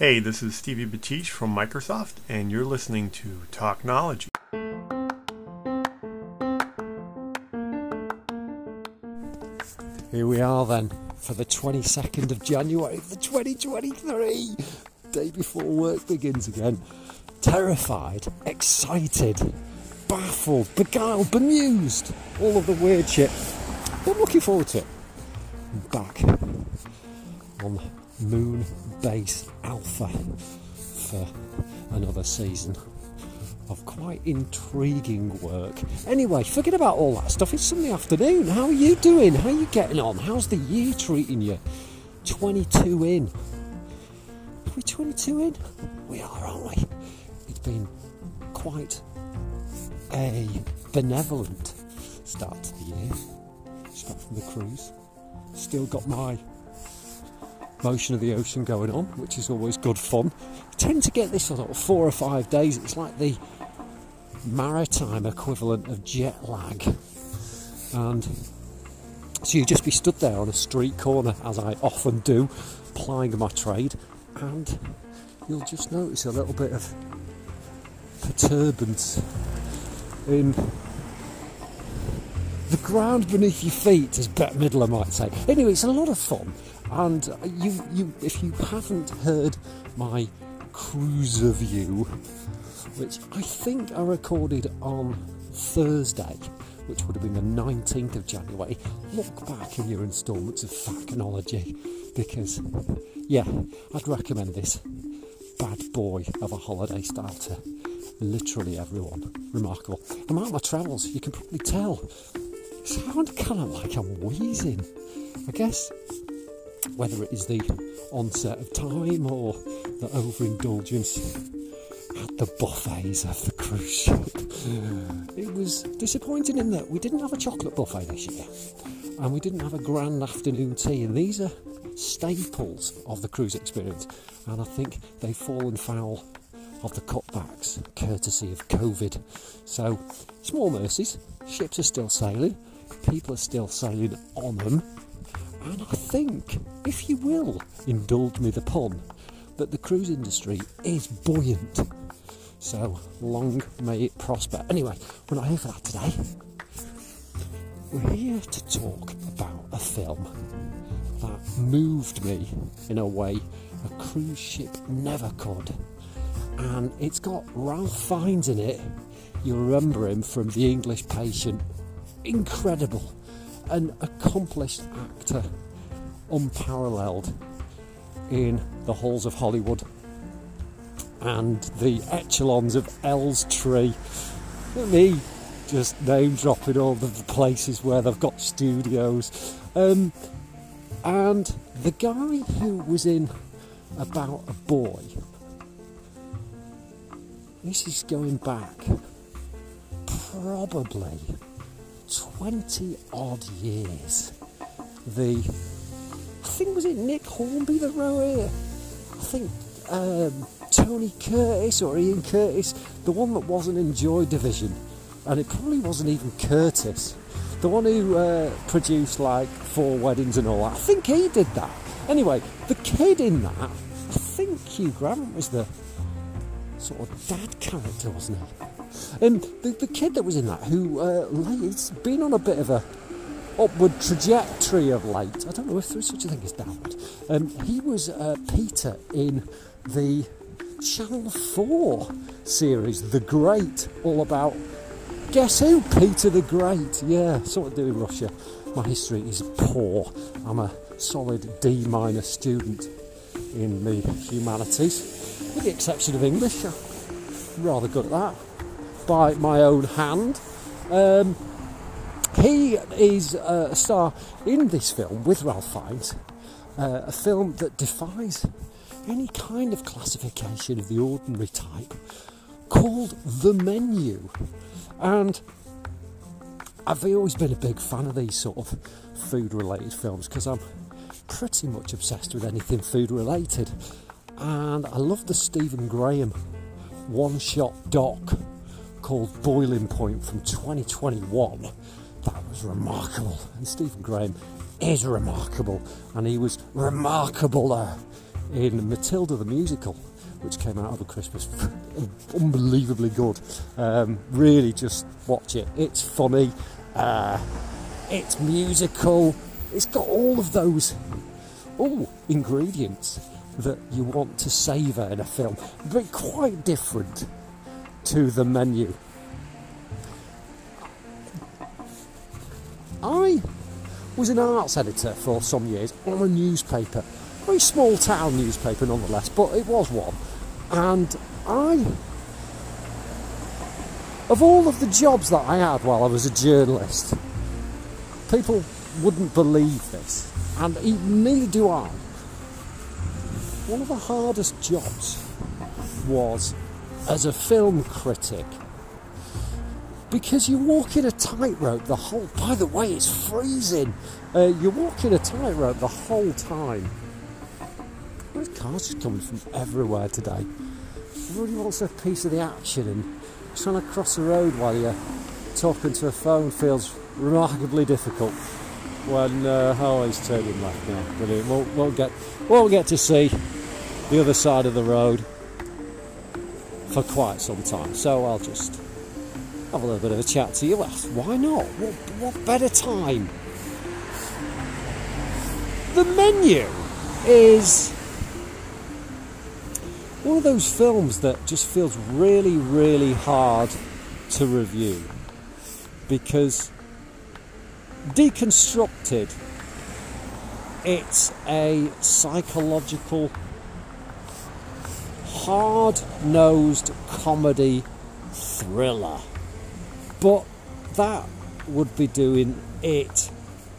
Hey, this is Stevie Batish from Microsoft, and you're listening to Thacknology. Here we are then for the 22nd of January the 2023, day before work begins again. Terrified, excited, baffled, beguiled, bemused, all of the weird shit. But looking forward to it. I'm back on Moon Base Alpha for another season of quite intriguing work. Anyway, forget about all that stuff. It's Sunday afternoon. How are you doing? How are you getting on? How's the year treating you? 22 in. Are we 22 in? We are, aren't we? It's been quite a benevolent start to the year. Back from the cruise. Still got my motion of the ocean going on, which is always good fun. Tend to get this sort of four or five days. It's like the maritime equivalent of jet lag. And so you just be stood there on a street corner, as I often do, plying my trade, and you'll just notice a little bit of perturbance in the ground beneath your feet, as Bette Midler might say. Anyway, it's a lot of fun, and you, you, if you haven't heard my cruiser view, which I think I recorded on Thursday, which would have been the 19th of January, look back in your instalments of Thacknology because, yeah, I'd recommend this bad boy of a holiday style to literally everyone. Remarkable. I'm out my travels, you can probably tell. I sound kind of like I'm wheezing. I guess whether it is the onset of time or the overindulgence at the buffets of the cruise ship. It was disappointing in that we didn't have a chocolate buffet this year and we didn't have a grand afternoon tea, and these are staples of the cruise experience. And I think they've fallen foul of the cutbacks courtesy of COVID. So, small mercies, ships are still sailing, people are still sailing on them, and I think, if you will indulge me the pun, that the cruise industry is buoyant. So long may it prosper. Anyway, we're not here for that today. We're here to talk about a film that moved me in a way a cruise ship never could. And it's got Ralph Fiennes in it. You remember him from The English Patient. Incredible. An accomplished actor, unparalleled in the halls of Hollywood and the echelons of Elstree. Me just name dropping all the places where they've got studios. Um, and the guy who was in About a Boy, this is going back probably 20 odd years. The, I think, was it Nick Hornby that wrote it? I think um, Tony Curtis or Ian Curtis, the one that wasn't in Joy Division, and it probably wasn't even Curtis, the one who uh, produced like Four Weddings and all that. I think he did that. Anyway, the kid in that, I think Hugh Grant was the sort of dad character, wasn't he? And the, the kid that was in that, who uh, it's been on a bit of a upward trajectory of late. I don't know if there is such a thing as downward. Um, he was uh, Peter in the Channel 4 series, The Great, all about guess who? Peter the Great. Yeah, sort of doing Russia. My history is poor. I'm a solid D minor student in the humanities, with the exception of English. I'm rather good at that by my own hand. Um, he is a star in this film with Ralph Fiennes, uh, a film that defies any kind of classification of the ordinary type, called The Menu. And I've always been a big fan of these sort of food related films because I'm pretty much obsessed with anything food related. And I love the Stephen Graham one shot doc called Boiling Point from 2021 that was remarkable. And Stephen Graham is remarkable, and he was remarkable in Matilda the musical, which came out over Christmas. Unbelievably good. Um, really, just watch it. It's funny. Uh, it's musical. It's got all of those all ingredients that you want to savour in a film, but quite different to the menu. I was an arts editor for some years on a newspaper, a very small town newspaper nonetheless, but it was one. And I, of all of the jobs that I had while I was a journalist, people wouldn't believe this, and neither do I. One of the hardest jobs was as a film critic because you're walking a tightrope the whole. By the way, it's freezing. Uh, you're walking a tightrope the whole time. There's cars just coming from everywhere today. Everybody wants a piece of the action, and trying to cross the road while you're talking to a phone feels remarkably difficult. When uh, oh, he's turning left now. Brilliant. We'll get we'll get to see the other side of the road for quite some time. So I'll just have a little bit of a chat to you. Well, why not? What, what better time? The menu is one of those films that just feels really, really hard to review because deconstructed, it's a psychological, hard nosed comedy thriller. But that would be doing it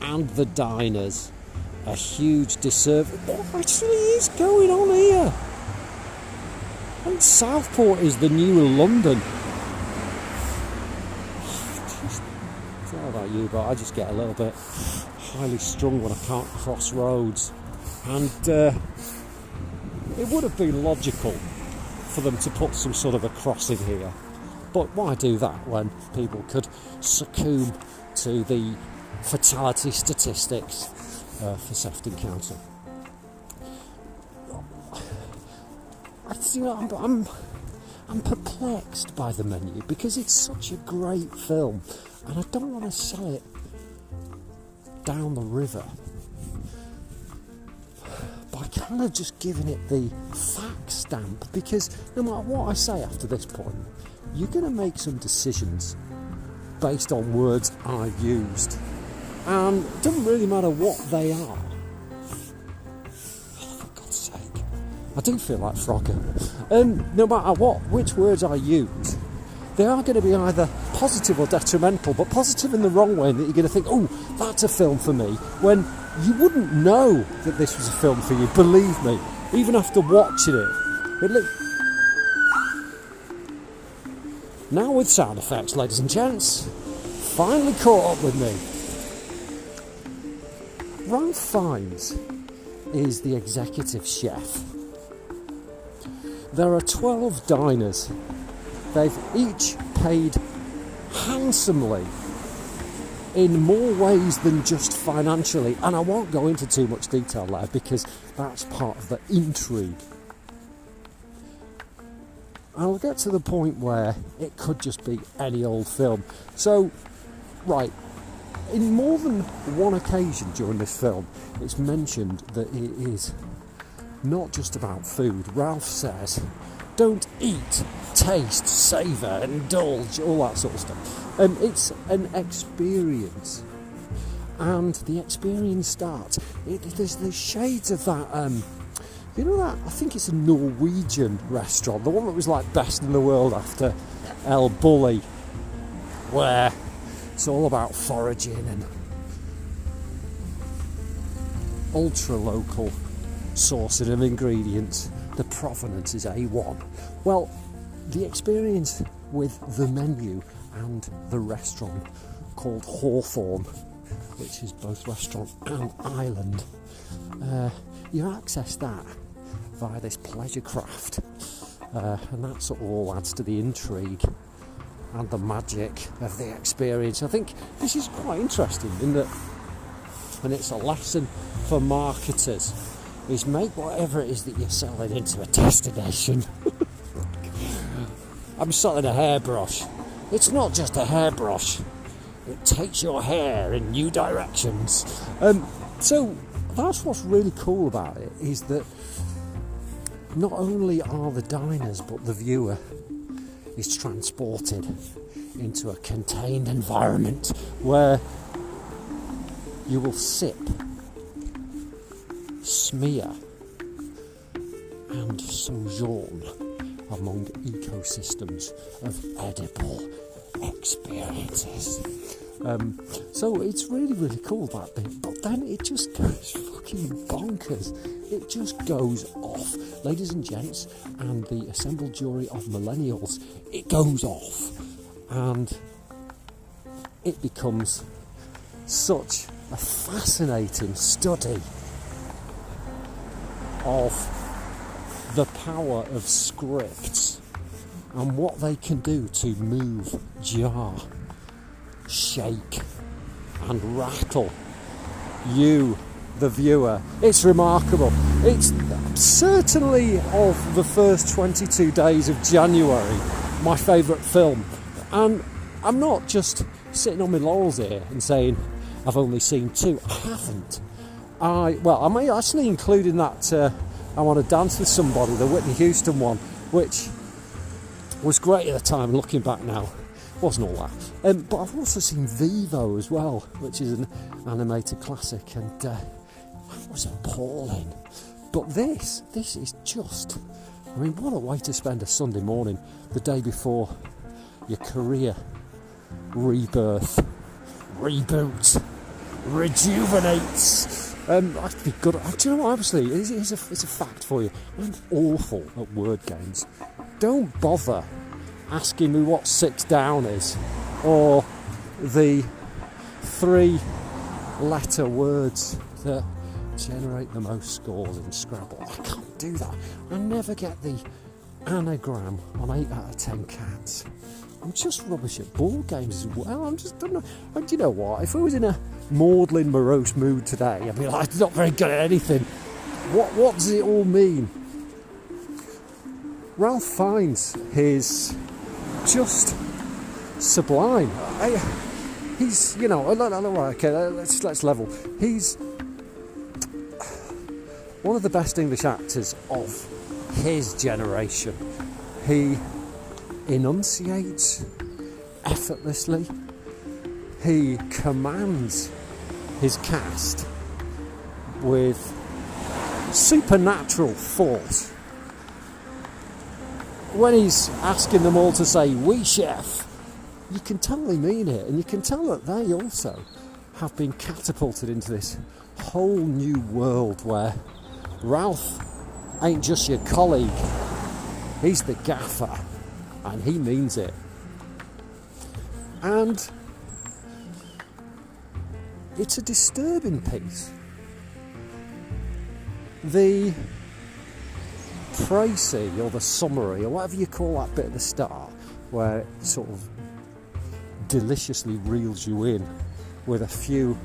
and the diners a huge disservice. What actually is going on here? And Southport is the new London. I don't know about you, but I just get a little bit highly strung when I can't cross roads. And uh, it would have been logical for them to put some sort of a crossing here. But why do that when people could succumb to the fatality statistics uh, for Sefton Council? I, you know, I'm, I'm, I'm perplexed by the menu because it's such a great film, and I don't want to sell it down the river by kind of just giving it the fact stamp because no matter what I say after this point, you're going to make some decisions based on words I've used. And it doesn't really matter what they are. Oh, for God's sake. I do feel like Frogger. Um, no matter what, which words I use, they are going to be either positive or detrimental, but positive in the wrong way, that you're going to think, oh, that's a film for me, when you wouldn't know that this was a film for you, believe me, even after watching it. It, looked. Now with sound effects, ladies and gents, finally caught up with me. Ralph Fiennes is the executive chef. There are 12 diners. They've each paid handsomely in more ways than just financially, and I won't go into too much detail there because that's part of the intrigue I'll get to the point where it could just be any old film. So, right, in more than one occasion during this film, it's mentioned that it is not just about food. Ralph says, don't eat, taste, savour, indulge, all that sort of stuff. Um, it's an experience. And the experience starts. It, there's the shades of that um, you know that? I think it's a Norwegian restaurant, the one that was like best in the world after El Bulli, where it's all about foraging and ultra local sourcing of ingredients. The provenance is A1. Well, the experience with the menu and the restaurant called Hawthorne, which is both restaurant and island, uh, you access that via this pleasure craft, uh, and that sort of all adds to the intrigue and the magic of the experience. I think this is quite interesting in that, and it's a lesson for marketers is make whatever it is that you're selling into a destination. I'm selling a hairbrush. It's not just a hairbrush. It takes your hair in new directions. Um, so that's what's really cool about it is that not only are the diners, but the viewer is transported into a contained environment where you will sip, smear, and sojourn among ecosystems of edible experiences. Um, so it's really, really cool that bit, but then it just goes fucking bonkers. It just goes off. Ladies and gents, and the assembled jury of millennials, it goes off. And it becomes such a fascinating study of the power of scripts and what they can do to move, jar, shake, and rattle you, the viewer. It's remarkable. It's certainly of the first 22 days of January my favourite film. And I'm not just sitting on my laurels here and saying I've only seen two. I haven't. I well, I may actually include in that uh, I want to dance with somebody, the Whitney Houston one, which was great at the time. Looking back now, wasn't all that. Um, but I've also seen Vivo as well, which is an animated classic, and uh, was appalling. But this, this is just. I mean, what a way to spend a Sunday morning, the day before your career rebirth, reboot, rejuvenates. Um, be good. At, do you know what? Obviously, it's, it's, a, it's a fact for you. I'm awful at word games. Don't bother asking me what six down is, or the three letter words that generate the most scores in Scrabble. I can't do that. I never get the anagram on 8 out of 10 cats. I'm just rubbish at board games as well. I'm just don't know. And do you know what? If I was in a maudlin, morose mood today, I mean, I'm not very good at anything. What What does it all mean? Ralph Fiennes his just sublime. I, he's, you know, okay, uh, let's let's level. He's one of the best English actors of his generation. He enunciates effortlessly. He commands his cast with supernatural force. When he's asking them all to say, We chef, you can they mean it, and you can tell that they also have been catapulted into this whole new world where Ralph ain't just your colleague, he's the gaffer, and he means it. And it's a disturbing piece. The précis or the summary or whatever you call that bit at the start, where it sort of deliciously reels you in with a few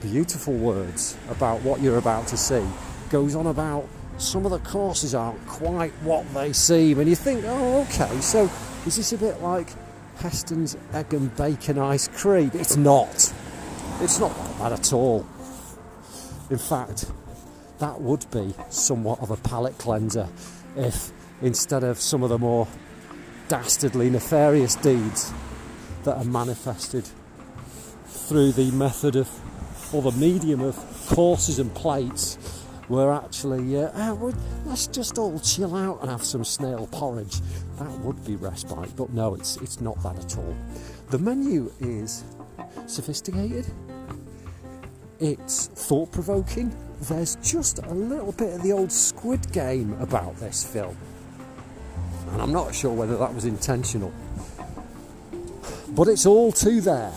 beautiful words about what you're about to see, goes on about some of the courses aren't quite what they seem, and you think, oh, okay, so is this a bit like Heston's egg and bacon ice cream? It's not. It's not that at all. In fact, that would be somewhat of a palate cleanser if instead of some of the more dastardly, nefarious deeds that are manifested through the method of or the medium of courses and plates were actually, uh, oh, let's just all chill out and have some snail porridge. That would be respite, but no, it's, it's not that at all. The menu is sophisticated, it's thought provoking. There's just a little bit of the old Squid Game about this film, and I'm not sure whether that was intentional, but it's all too there.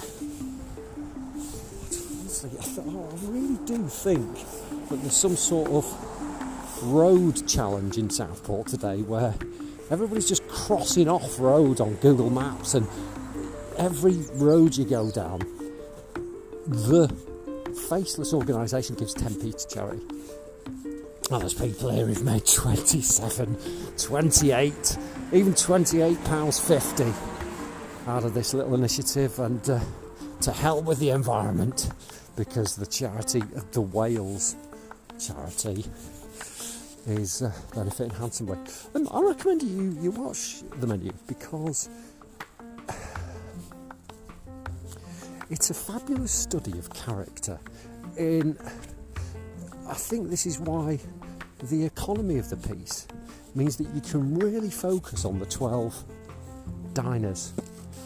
I really do think that there's some sort of road challenge in Southport today where everybody's just crossing off roads on Google Maps and every road you go down, the faceless organisation gives 10p to charity. Oh, there's people here who've made 27, 28, even 28 pounds 50 out of this little initiative and uh, to help with the environment because the charity, the Wales charity, is uh, benefiting handsomely. And I recommend you you watch the menu because it's a fabulous study of character. In I think this is why the economy of the piece means that you can really focus on the 12 diners.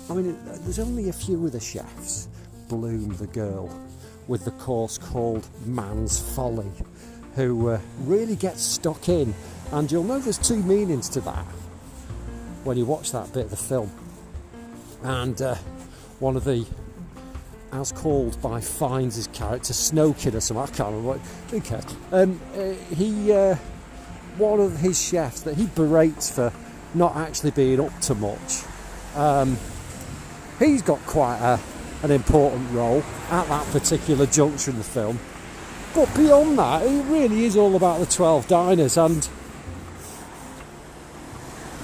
I mean, there's only a few of the chefs, Bloom, the girl, with the course called Man's Folly, who uh, really gets stuck in. And you'll know there's two meanings to that when you watch that bit of the film. And uh, one of the, as called by Fiennes' character, Snow Kid or something, I can't remember what, who cares? Um, uh, he, uh, one of his chefs that he berates for not actually being up to much. Um, he's got quite a, an important role at that particular juncture in the film. But beyond that, it really is all about the 12 diners and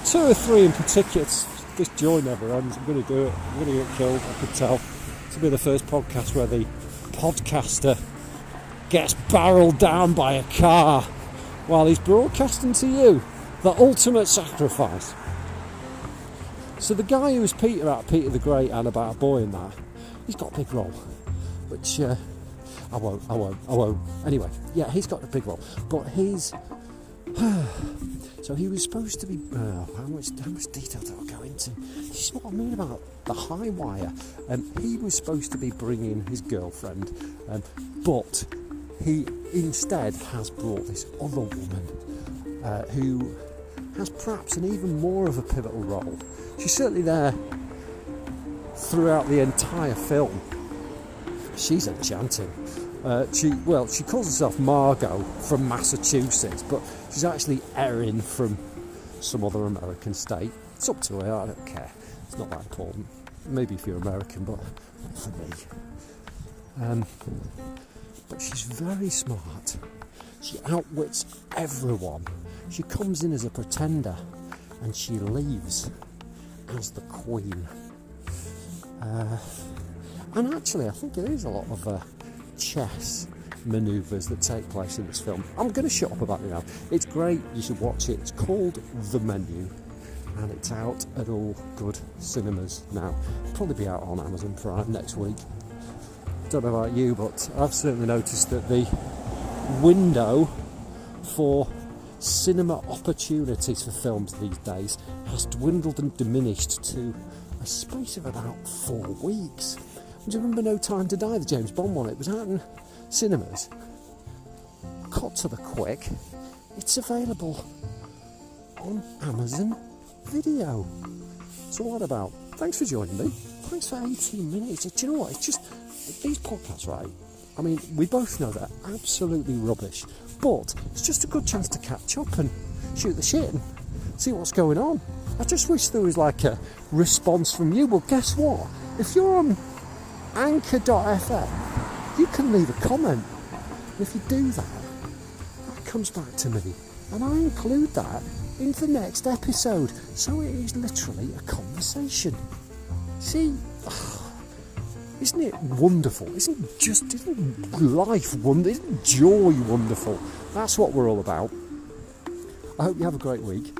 two or three in particular. This joy never ends. I'm going to do it. I'm going to get killed. I could tell. This will be the first podcast where the podcaster gets barreled down by a car while he's broadcasting to you the ultimate sacrifice. So the guy who was Peter at Peter the Great and about a boy in that, he's got a big role, which uh, I won't, I won't, I won't. Anyway, yeah, he's got a big role, but he's so he was supposed to be. Uh, how much, how much detail do I go into? This is what I mean about the high wire. Um, he was supposed to be bringing his girlfriend, um, but he instead has brought this other woman uh, who has perhaps an even more of a pivotal role. She's certainly there throughout the entire film. She's enchanting. Uh, she well, she calls herself Margot from Massachusetts, but she's actually Erin from some other American state. It's up to her. I don't care. It's not that important. Maybe if you're American, but not for me. Um, but she's very smart. She outwits everyone. She comes in as a pretender and she leaves as the queen. Uh, and actually, I think it is a lot of uh, chess manoeuvres that take place in this film. I'm going to shut up about it now. It's great, you should watch it. It's called The Menu and it's out at all good cinemas now. Probably be out on Amazon Prime next week. Don't know about you, but I've certainly noticed that the window for cinema opportunities for films these days has dwindled and diminished to a space of about four weeks. Do you remember No Time to Die, the James Bond one? It was out in cinemas. Cut to the quick, it's available on Amazon Video. So what about? Thanks for joining me. Thanks for 18 minutes. Do you know what? It's just these podcasts, right? I mean, we both know they're absolutely rubbish, but it's just a good chance to catch up and shoot the shit and see what's going on. I just wish there was like a response from you. Well, guess what? If you're on anchor.fm, you can leave a comment. And if you do that, that comes back to me. And I include that into the next episode. So it is literally a conversation. See, isn't it wonderful? Isn't just isn't life wonderful? Isn't joy wonderful? That's what we're all about. I hope you have a great week.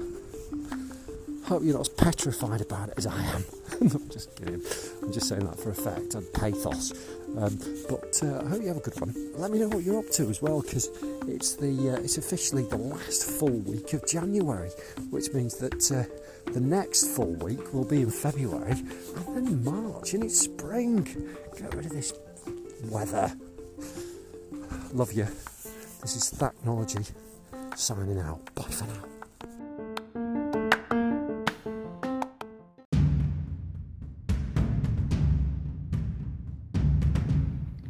Hope you're not as petrified about it as I am. I'm just kidding. I'm just saying that for effect and pathos. Um, but uh, I hope you have a good one. Let me know what you're up to as well, because it's the uh, it's officially the last full week of January, which means that uh, the next full week will be in February, and then March, and it's spring. Get rid of this weather. Love you. This is Thacknology signing out. Bye for now.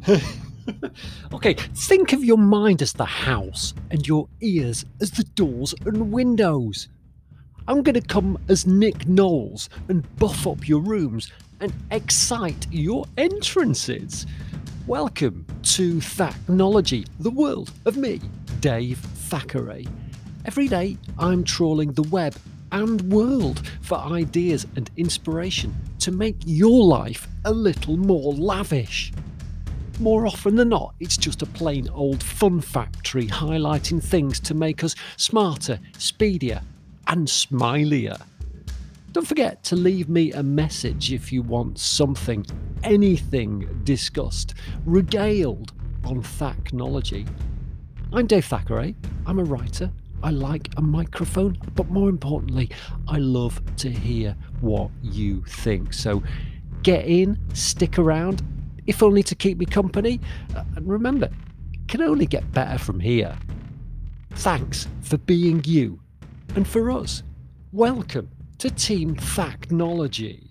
okay, think of your mind as the house and your ears as the doors and windows. I'm going to come as Nick Knowles and buff up your rooms and excite your entrances. Welcome to Thacknology, the world of me, Dave Thackeray. Every day I'm trawling the web and world for ideas and inspiration to make your life a little more lavish. More often than not, it's just a plain old fun factory highlighting things to make us smarter, speedier, and smilier. Don't forget to leave me a message if you want something, anything discussed, regaled on Thacknology. I'm Dave Thackeray. I'm a writer. I like a microphone, but more importantly, I love to hear what you think. So get in, stick around, if only to keep me company. Uh, and remember, it can only get better from here. Thanks for being you. And for us, welcome to Team Thacknology.